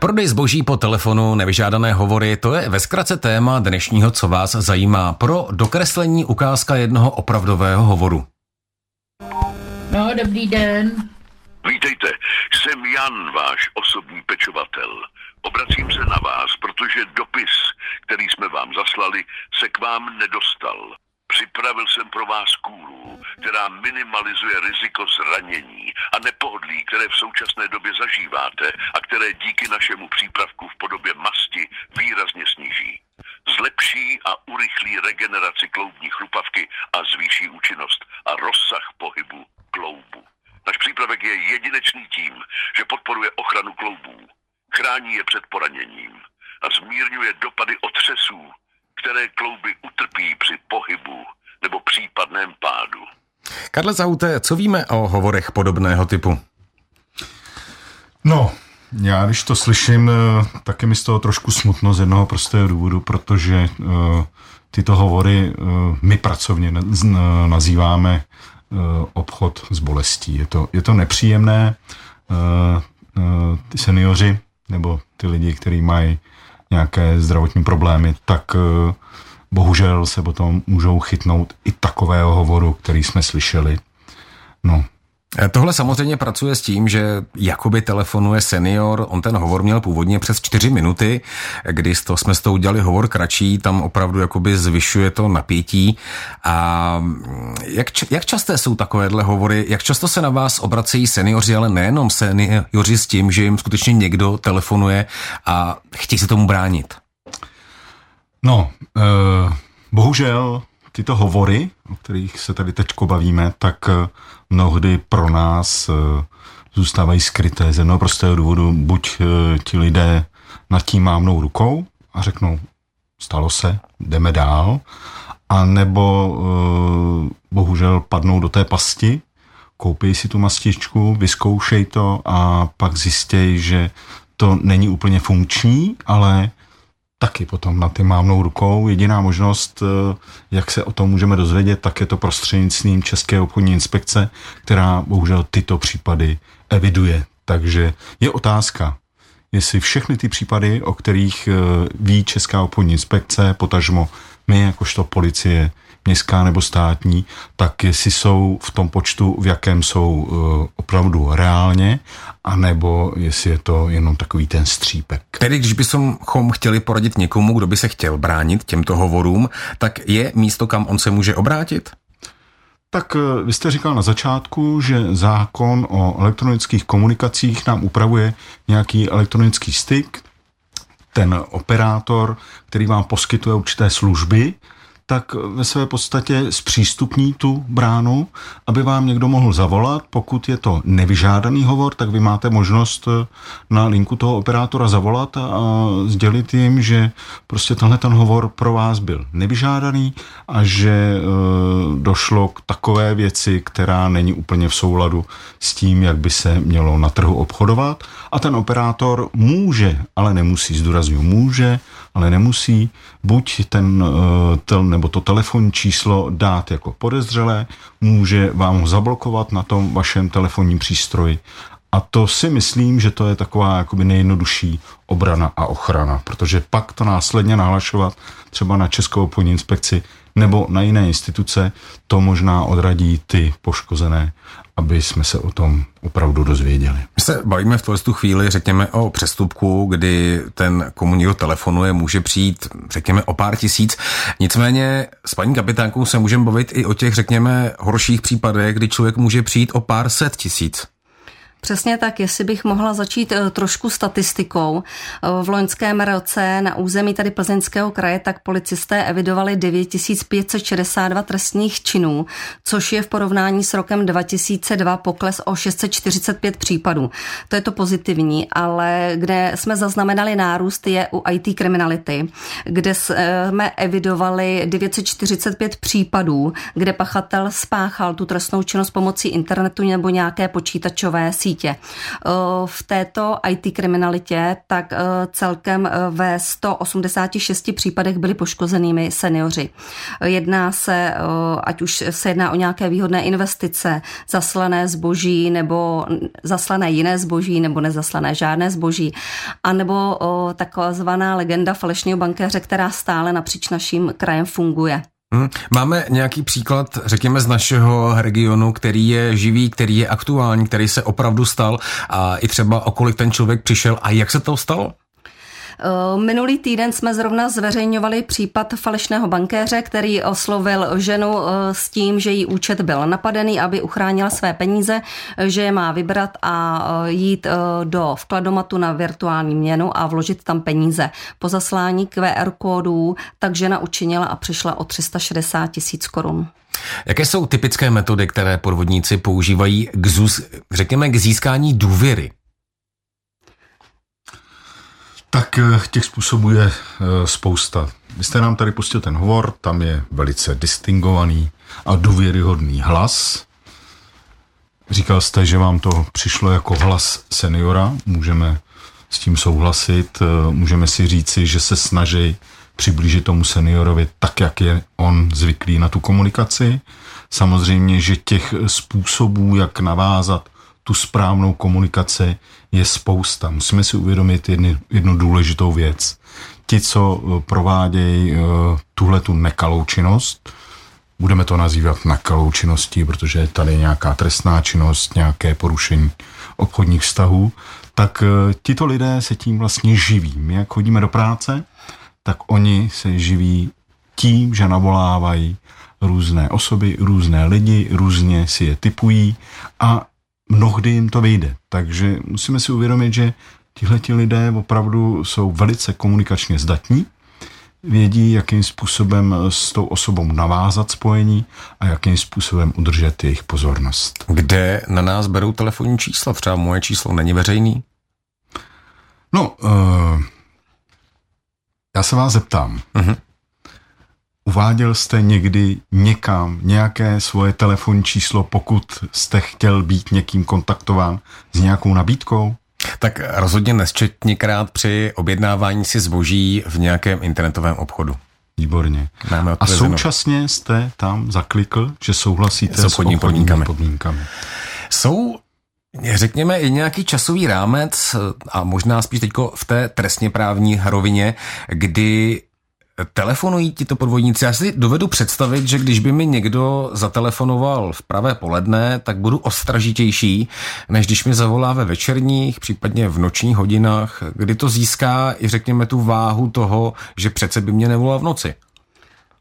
Prodej zboží po telefonu, nevyžádané hovory, to je ve zkratce téma dnešního, co vás zajímá. Pro dokreslení ukázka jednoho opravdového hovoru. No, dobrý den. Vítejte, jsem Jan, váš osobní pečovatel. Obracím se na vás, protože dopis, který jsme vám zaslali, se k vám nedostal. Připravil jsem pro vás kůru, která minimalizuje riziko zranění a nepohodlí, které v současné době zažíváte a které díky našemu přípravku v podobě masti výrazně sníží. Zlepší a urychlí regeneraci kloubní chrupavky a zvýší účinnost a rozsah pohybu kloubu. Náš přípravek je jedinečný tím, že podporuje ochranu kloubů, chrání je před poraněním a zmírňuje dopady otřesů, které klouby utrpí při pohybu nebo případném pádu. Karle Zauté, co víme o hovorech podobného typu? No, já když to slyším, eh, tak je mi z toho trošku smutno z jednoho prostého důvodu, protože uh, tyto hovory uh, my pracovně nazýváme obchod s bolestí. Je to, je to nepříjemné. Ty seniori nebo ty lidi, kteří mají nějaké zdravotní problémy, tak bohužel se potom můžou chytnout i takového hovoru, který jsme slyšeli. No, Eh, tohle samozřejmě pracuje s tím, že jakoby telefonuje senior, on ten hovor měl původně přes čtyři minuty, kdy to jsme s tou udělali hovor kratší, tam opravdu jakoby zvyšuje to napětí. A mm, jak, jak časté jsou takovéhle hovory, jak často se na vás obracejí seniori, ale nejenom seniori s tím, že jim skutečně někdo telefonuje a chtějí se tomu bránit? No, uh, bohužel tyto hovory, o kterých se tady teď bavíme, tak eh, mnohdy pro nás eh, zůstávají skryté z jednoho prostého důvodu. Buď eh, ti lidé nad tím mávnou rukou a řeknou, stalo se, jdeme dál, a nebo bohužel padnou do té pasti, koupí si tu mastičku, vyzkoušej to a pak zjistějí, že to není úplně funkční, ale taky potom na ty mávnou rukou. Jediná možnost, eh, jak se o tom můžeme dozvědět, tak je to prostřednictvím České obchodní inspekce, která bohužel tyto případy eviduje. Takže je otázka, jestli všechny ty případy, o kterých eh, ví Česká obchodní inspekce, potažmo my jakožto policie, městská nebo státní, tak jestli jsou v tom počtu, v jakém jsou uh, opravdu reálně, anebo jestli je to jenom takový ten střípek. Tedy když bychom chtěli poradit někomu, kdo by se chtěl bránit těmto hovorům, tak je místo, kam on se může obrátit? Tak uh, vy jste říkal na začátku, že zákon o elektronických komunikacích nám upravuje nějaký elektronický styk, ten operátor, který vám poskytuje určité služby, tak ve své podstatě zpřístupní tu bránu, aby vám někdo mohl zavolat. Pokud je to nevyžádaný hovor, tak vy máte možnost eh, na linku toho operátora zavolat a sdělit jim, že prostě tenhle ten hovor pro vás byl nevyžádaný a že e, došlo k takové věci, která není úplně v souladu s tím, jak by se mělo na trhu obchodovat. A ten operátor může, ale nemusí, zdůrazňuji, může, ale nemusí, buď ten, eh, ten nebo to telefonní číslo dát jako podezřelé, může vám ho zablokovat na tom vašem telefonním přístroji. A to si myslím, že to je taková jakoby nejjednodušší obrana a ochrana, protože pak to následně nahlašovat třeba na Českou obchodní inspekci nebo na jiné instituce, to možná odradí ty poškozené, aby jsme se o tom opravdu dozvěděli. My se bavíme v tu chvíli, řekněme, o přestupku, kdy ten, komu někdo telefonuje, může přijít, řekněme, o pár tisíc. Nicméně s paní kapitánkou se můžeme bavit i o těch, řekněme, horších případech, kdy člověk může přijít o pár set tisíc. Přesně tak, jestli bych mohla začít eh, trošku statistikou. Eh, v loňském roce na území tady Plzeňského kraje tak policisté evidovali 9562 trestních činů, což je v porovnání s rokem 2002 pokles o 645 případů. To je to pozitivní, ale kde jsme zaznamenali nárůst je u IT kriminality, kde jsme evidovali 945 případů, kde pachatel spáchal tu trestnou činnost pomocí internetu nebo nějaké počítačové sítě sítě. V této IT kriminalitě tak celkem ve 186 případech byli poškozenými seniori. Jedná se, ať už se jedná o nějaké výhodné investice, zaslané zboží nebo zaslané jiné zboží nebo nezaslané žádné zboží, anebo takzvaná legenda falešného bankéře, která stále napříč naším krajem funguje. Hmm. Máme nějaký příklad, řekněme, z našeho regionu, který je živý, který je aktuální, který se opravdu stal a i třeba o kolik ten člověk přišel a jak se to stalo? Eh, minulý týden jsme zrovna zveřejňovali případ falešného bankéře, který oslovil ženu eh, s tím, že jí účet byl napadený, aby uchránila své peníze, že je má vybrat a eh, jít do vkladomatu na virtuální měnu a vložit tam peníze. Po zaslání QR kódů tak žena učinila a přišla o 360 tisíc korun. Jaké jsou typické metody, které podvodníci používají k, zůz, řekněme, k získání důvěry tak eh, těch způsobů je eh, spousta. Vy jste nám tady pustil ten hovor, tam je velice distingovaný a důvěryhodný hlas. Říkal jste, že vám to přišlo jako hlas seniora, můžeme s tím souhlasit, eh, můžeme si říci, že se snaží přiblížit tomu seniorovi tak, jak je on zvyklý na tu komunikaci. Samozřejmě, že těch způsobů, jak navázat tu správnou komunikaci je spousta. Musíme si uvědomit jednu, jednu důležitou věc. Ti, co eh, provádějí uh, tuhle tu nekalou činnost, budeme to nazývat nekalou činností, protože je tady nějaká trestná činnost, nějaké porušení obchodních vztahů, tak uh, tito lidé se tím vlastně živí. My, jak chodíme do práce, tak oni se živí tím, že navolávají různé osoby, různé lidi, různě si je typují a mnohdy jim to vyjde. Takže musíme si uvědomit, že tihleti lidé opravdu jsou velice komunikačně zdatní, vědí, jakým způsobem s tou osobou navázat spojení a jakým způsobem udržet jejich pozornost. Kde na nás berou telefonní čísla? Třeba moje číslo není veřejný? No, uh, já se vás zeptám. Uh-huh. Uváděl jste někdy někam nějaké svoje telefonní číslo, pokud jste chtěl být někým kontaktován s nějakou nabídkou? Tak rozhodně nesčetněkrát při objednávání si zboží v nějakém internetovém obchodu. Výborně. Máme A současně jste tam zaklikl, že souhlasíte s obchodními podmínkami. podmínkami. Jsou Řekněme i nějaký časový rámec a možná spíš teďko v té trestně právní rovině, kdy Telefonují ti to podvodníci? Já si dovedu představit, že když by mi někdo zatelefonoval v pravé poledne, tak budu ostražitější, než když mi zavolá ve večerních, případně v nočních hodinách, kdy to získá i řekněme tu váhu toho, že přece by mě nevolal v noci.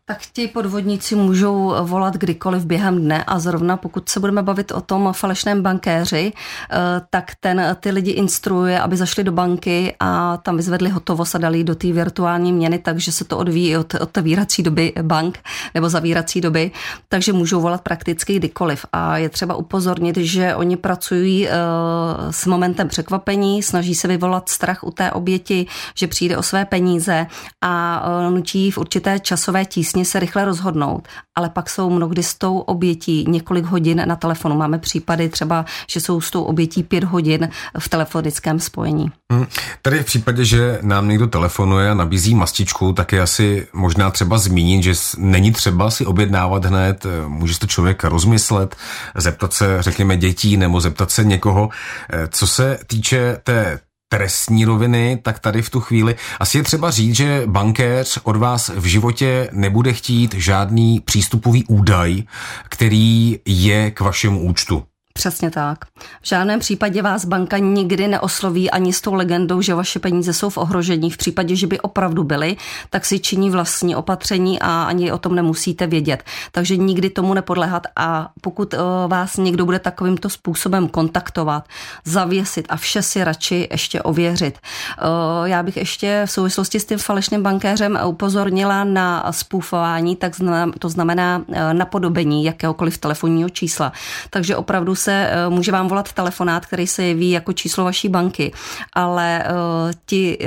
Tak ti podvodníci můžou volat kdykoliv během dne a zrovna pokud se budeme bavit o tom falešném bankéři, eh, tak ten ty lidi instruuje, aby zašli do banky a tam vyzvedli hotovost a dali do té virtuální měny, takže se to odvíjí od otevírací doby bank nebo zavírací doby, takže můžou volat prakticky kdykoliv. A je třeba upozornit, že oni pracují eh, s momentem překvapení, snaží se vyvolat strach u té oběti, že přijde o své peníze a eh, nutí v určité časové tísni vlastně se rychle rozhodnout, ale pak jsou mnohdy s tou obětí několik hodin na telefonu. Máme případy třeba, že jsou s tou obětí pět hodin v telefonickém spojení. Hmm. Tady v případě, že nám někdo telefonuje a nabízí mastičku, tak je asi možná třeba zmínit, že není třeba si objednávat hned, může to člověk rozmyslet, zeptat se, řekněme, dětí nebo zeptat se někoho. Co se týče té trestní roviny, tak tady v tu chvíli asi je třeba říct, že bankéř od vás v životě nebude chtít žádný přístupový údaj, který je k vašemu účtu. Přesně tak. V žádném případě vás banka nikdy neosloví ani s tou legendou, že vaše peníze jsou v ohrožení. V případě, že by opravdu byly, tak si činí vlastní opatření a ani o tom nemusíte vědět. Takže nikdy tomu nepodlehat a pokud eh, vás někdo bude takovýmto způsobem kontaktovat, zavěsit a vše si radši ještě ověřit. Eh, já bych ještě v souvislosti s tím falešným bankéřem upozornila na spůfování, tak to znamená eh, napodobení jakéhokoliv telefonního čísla. Takže opravdu se se může vám volat telefonát, který se jeví jako číslo vaší banky, ale ti,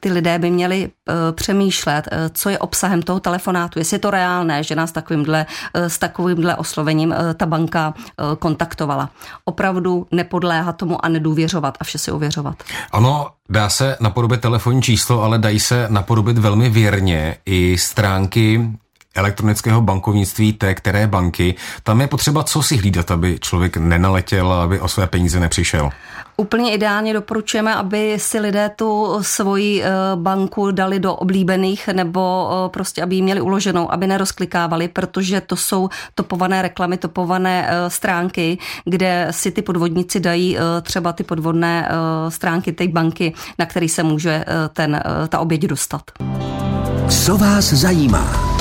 ty lidé by měli přemýšlet, co je obsahem toho telefonátu, jestli je to reálné, že nás takovýmhle, s takovýmhle oslovením ta banka kontaktovala. Opravdu nepodléhat tomu a nedůvěřovat a vše si ověřovat. Ano, dá se napodobit telefonní číslo, ale dají se napodobit velmi věrně i stránky elektronického bankovnictví té které banky. Tam je potřeba co si hlídat, aby člověk nenaletěl a aby o své peníze nepřišel. Úplně ideálně doporučujeme, aby si lidé tu svoji eh, banku dali do oblíbených nebo eh, prostě, aby ji měli uloženou, aby nerozklikávali, protože to jsou topované reklamy, topované eh, stránky, kde si ty podvodníci dají třeba ty podvodné stránky té banky, na který se může ten, ta oběť dostat. Co vás zajímá?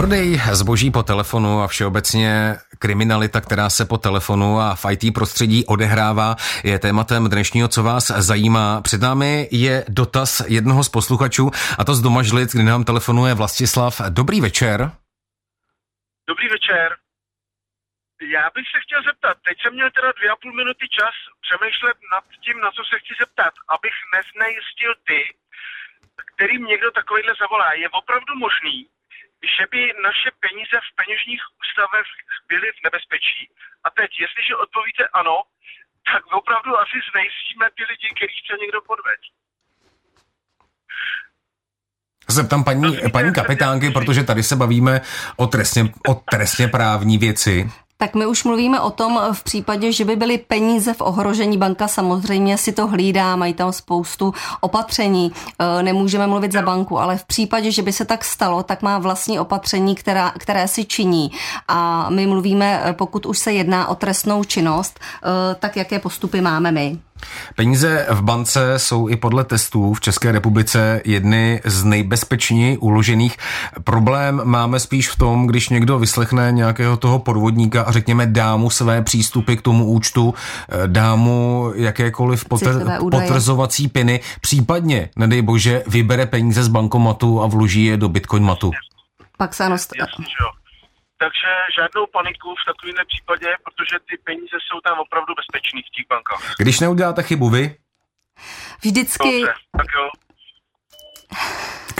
Prodej zboží po telefonu a všeobecně kriminalita, která se po telefonu a v IT prostředí odehrává, je tématem dnešního, co vás zajímá. Před námi je dotaz jednoho z posluchačů, a to z Domažlic, kdy nám telefonuje Vlastislav. Dobrý večer. Dobrý večer. Já bych se chtěl zeptat, teď jsem měl teda dvě a půl minuty čas přemýšlet nad tím, na co se chci zeptat, abych neznejistil ty, kterým někdo takovýhle zavolá. Je opravdu možný, že by naše peníze v peněžních ústavech byly v nebezpečí. A teď, jestliže odpovíte ano, tak opravdu asi znejistíme ty lidi, který chce někdo podveď. Zeptám paní, paní kapitánky, protože tady se bavíme o trestně, o trestně právní věci. Tak my už mluvíme o tom v případě, že by byly peníze v ohrožení. Banka samozřejmě si to hlídá, mají tam spoustu opatření. E, nemůžeme mluvit za banku, ale v případě, že by se tak stalo, tak má vlastní opatření, která, které si činí. A my mluvíme, pokud už se jedná o trestnou činnost, e, tak jaké postupy máme my. Peníze v bance jsou i podle testů v České republice jedny z nejbezpečněji uložených. Problém máme spíš v tom, když někdo vyslechne nějakého toho podvodníka a řekněme dá mu své přístupy k tomu účtu, eh, dá mu jakékoliv potr- potvrzovací piny, případně, nedej bože, vybere peníze z bankomatu a vloží je do bitcoin matu. Pak se ano, takže žádnou paniku v takovémhle případě, protože ty peníze jsou tam opravdu bezpečný v těch bankách. Když neuděláte chybu vy? Vždycky... Dobře, tak jo.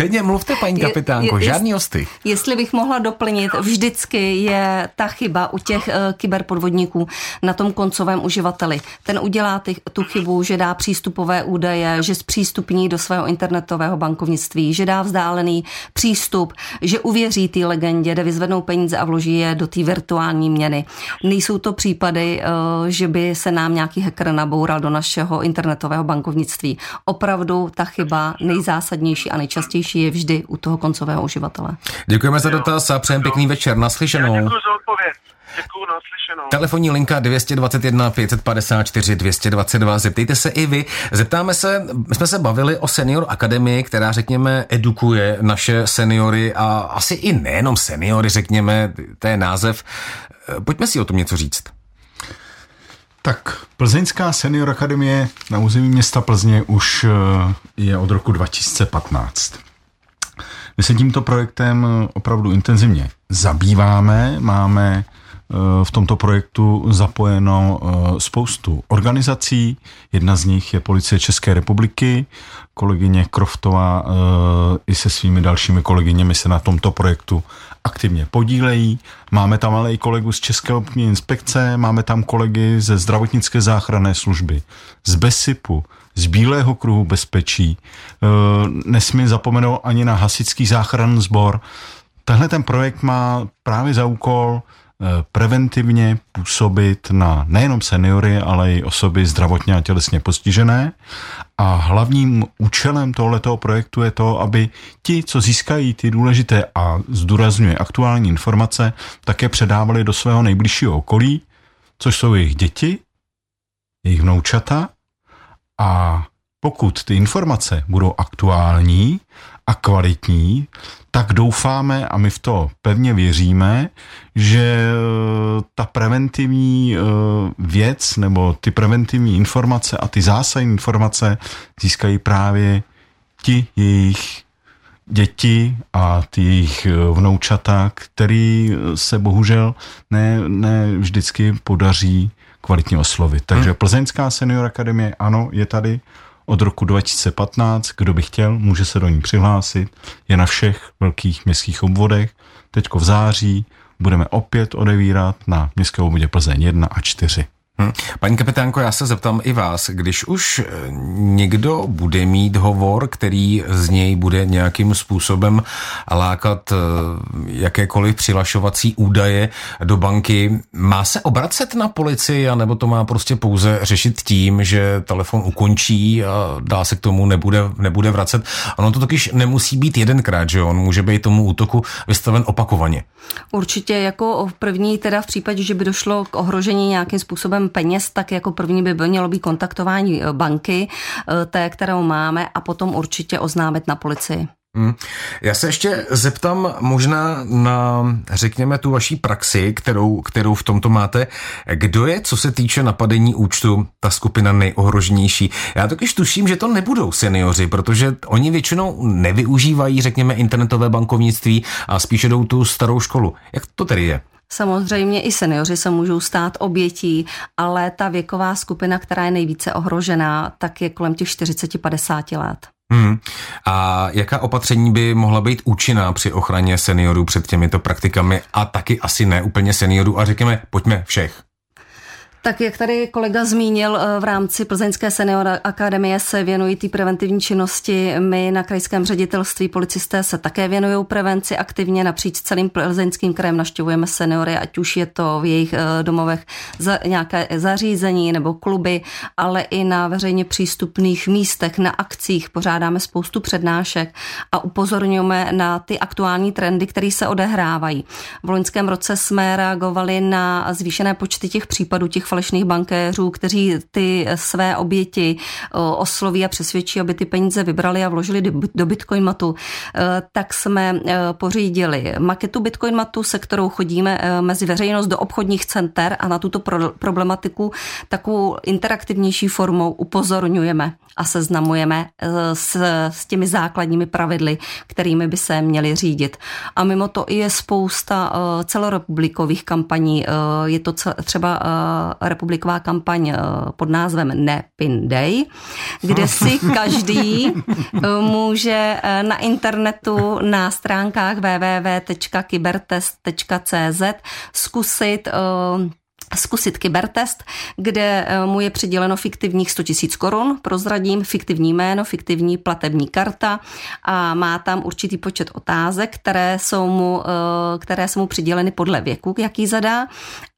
Klidně mluvte, paní kapitánko, je, je, žádný osty. Jestli bych mohla doplnit, vždycky je ta chyba u těch uh, kyberpodvodníků na tom koncovém uživateli. Ten udělá ty, tu chybu, že dá přístupové údaje, že zpřístupní do svého internetového bankovnictví, že dá vzdálený přístup, že uvěří té legendě, jde vyzvednou peníze a vloží je do té virtuální měny. Nejsou to případy, uh, že by se nám nějaký hacker naboural do našeho internetového bankovnictví. Opravdu ta chyba nejzásadnější a nejčastější nejjednodušší je vždy u toho koncového uživatele. Děkujeme za dotaz a přejeme pěkný večer. Naslyšenou. Děkuji za odpověď. Děkuji, naslyšenou. Telefonní linka 221 554 222. Zeptejte se i vy. Zeptáme se, my jsme se bavili o Senior Akademii, která, řekněme, edukuje naše seniory a asi i nejenom seniory, řekněme, to je název. Pojďme si o tom něco říct. Tak, Plzeňská senior akademie na území města Plzně už eh, je od roku 2015. My se tímto projektem opravdu intenzivně zabýváme, máme eh, v tomto projektu zapojeno eh, spoustu organizací. Jedna z nich je Policie České republiky. Kolegyně Kroftová eh, i se svými dalšími kolegyněmi se na tomto projektu aktivně podílejí. Máme tam ale i kolegu z České obchodní inspekce, máme tam kolegy ze zdravotnické záchranné služby, z BESIPu, z Bílého kruhu bezpečí. E, nesmí zapomenout ani na hasičský záchranný sbor. Tenhle ten projekt má právě za úkol e, preventivně působit na nejenom seniory, ale i osoby zdravotně a tělesně postižené. A hlavním účelem tohoto projektu je to, aby ti, co získají ty důležité a zdůrazňuje aktuální informace, také předávali do svého nejbližšího okolí, což jsou jejich děti, jejich vnoučata a pokud ty informace budou aktuální a kvalitní, tak doufáme a my v to pevně věříme, že eh, ta preventivní eh, věc nebo ty preventivní informace a ty zásadní informace získají právě ti jejich děti a ty jejich vnoučata, který se bohužel ne, ne vždycky podaří kvalitně oslovit. Takže hmm. Plzeňská senior akademie, ano, je tady od roku 2015. Kdo by chtěl, může se do ní přihlásit. Je na všech velkých městských obvodech. Teďko v září budeme opět odevírat na městské obvodě Plzeň 1 a 4. Hm. Paní kapitánko, já se zeptám i vás, když už eh, někdo bude mít hovor, který z něj bude nějakým způsobem lákat eh, jakékoliv přilašovací údaje do banky, má se obracet na policii, anebo to má prostě pouze řešit tím, že telefon ukončí a dá se k tomu nebude, nebude vracet. Ono to totiž nemusí být jedenkrát, že on může být tomu útoku vystaven opakovaně. Určitě jako první, teda v případě, že by došlo k ohrožení nějakým způsobem peněz, tak jako první by mělo být kontaktování eh, banky, eh, té, kterou máme, a potom určitě oznámit na policii. Hmm. Já se ještě zeptám možná na, řekněme, tu vaší praxi, kterou, kterou v tomto máte. Kdo je, co se týče napadení účtu, ta skupina nejohroženější? Já totiž tuším, že to nebudou seniori, protože oni většinou nevyužívají, řekněme, internetové bankovnictví a spíše jdou tu starou školu. Jak to tedy je? Samozřejmě i seniori se můžou stát obětí, ale ta věková skupina, která je nejvíce ohrožená, tak je kolem těch 40-50 let. Hmm. A jaká opatření by mohla být účinná při ochraně seniorů před těmito praktikami a taky asi ne úplně seniorů a řekněme, pojďme všech? Tak jak tady kolega zmínil, eh, v rámci Plzeňské senior akademie se věnují té preventivní činnosti. My na krajském ředitelství policisté se také věnují prevenci aktivně. Napříč celým plzeňským krajem naštěvujeme seniory, ať už je to v jejich eh, domovech za nějaké zařízení nebo kluby, ale i na veřejně přístupných místech, na akcích pořádáme spoustu přednášek a upozorňujeme na ty aktuální trendy, které se odehrávají. V loňském roce jsme reagovali na zvýšené počty těch případů, těch falešných bankéřů, kteří ty své oběti osloví a přesvědčí, aby ty peníze vybrali a vložili do Bitcoin matu, e, tak jsme e, pořídili maketu Bitcoin matu, se kterou chodíme mezi veřejnost do obchodních center a na tuto problematiku takovou interaktivnější formou upozorňujeme a seznamujeme s, s těmi základními pravidly, kterými by se měli řídit. A mimo to je spousta celorepublikových kampaní. Je to třeba republiková kampaň eh, pod názvem Ne Pin Day, kde si každý eh, může eh, na internetu na stránkách www.kybertest.cz zkusit zkusit kybertest, kde eh, mu je přiděleno fiktivních 100 000 korun, prozradím fiktivní jméno, fiktivní platební karta a má tam určitý počet otázek, které jsou mu, eh, které jsou mu přiděleny podle věku, jaký zadá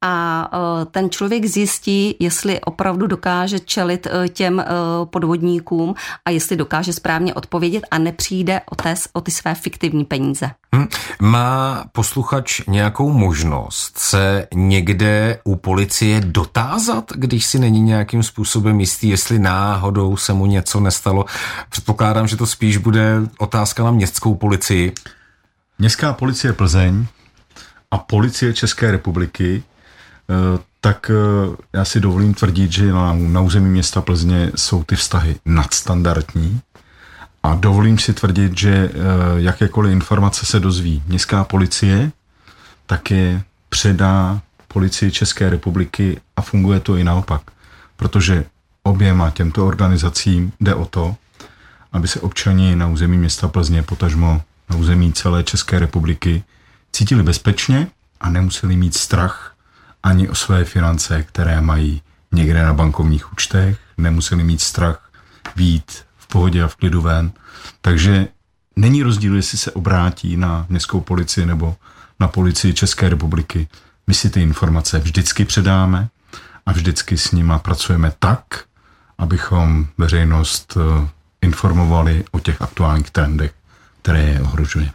a eh, ten člověk zjistí, jestli opravdu dokáže čelit těm podvodníkům a jestli dokáže správně odpovědět a nepřijde o, té, o ty své fiktivní peníze. Hmm. Má posluchač nějakou možnost se někde u policie dotázat, když si není nějakým způsobem jistý, jestli náhodou se mu něco nestalo? Předpokládám, že to spíš bude otázka na městskou policii. Městská policie Plzeň a policie České republiky eh, tak eh, já si dovolím tvrdit, že na, na území města Plzně jsou ty vztahy nadstandardní a dovolím si tvrdit, že eh, jakékoliv informace se dozví městská policie, tak je předá policii České republiky a funguje to i naopak. Protože oběma těmto organizacím jde o to, aby se občani na území města Plzně, potažmo na území celé České republiky, cítili bezpečně a nemuseli mít strach ani o své finance, které mají někde na bankovních účtech, nemuseli mít strach být pohodě a v klidu ven. Takže není rozdíl, jestli se obrátí na městskou policii nebo na policii České republiky. My si ty informace vždycky předáme a vždycky s nima pracujeme tak, abychom veřejnost eh, informovali o těch aktuálních trendech, které je ohrožuje.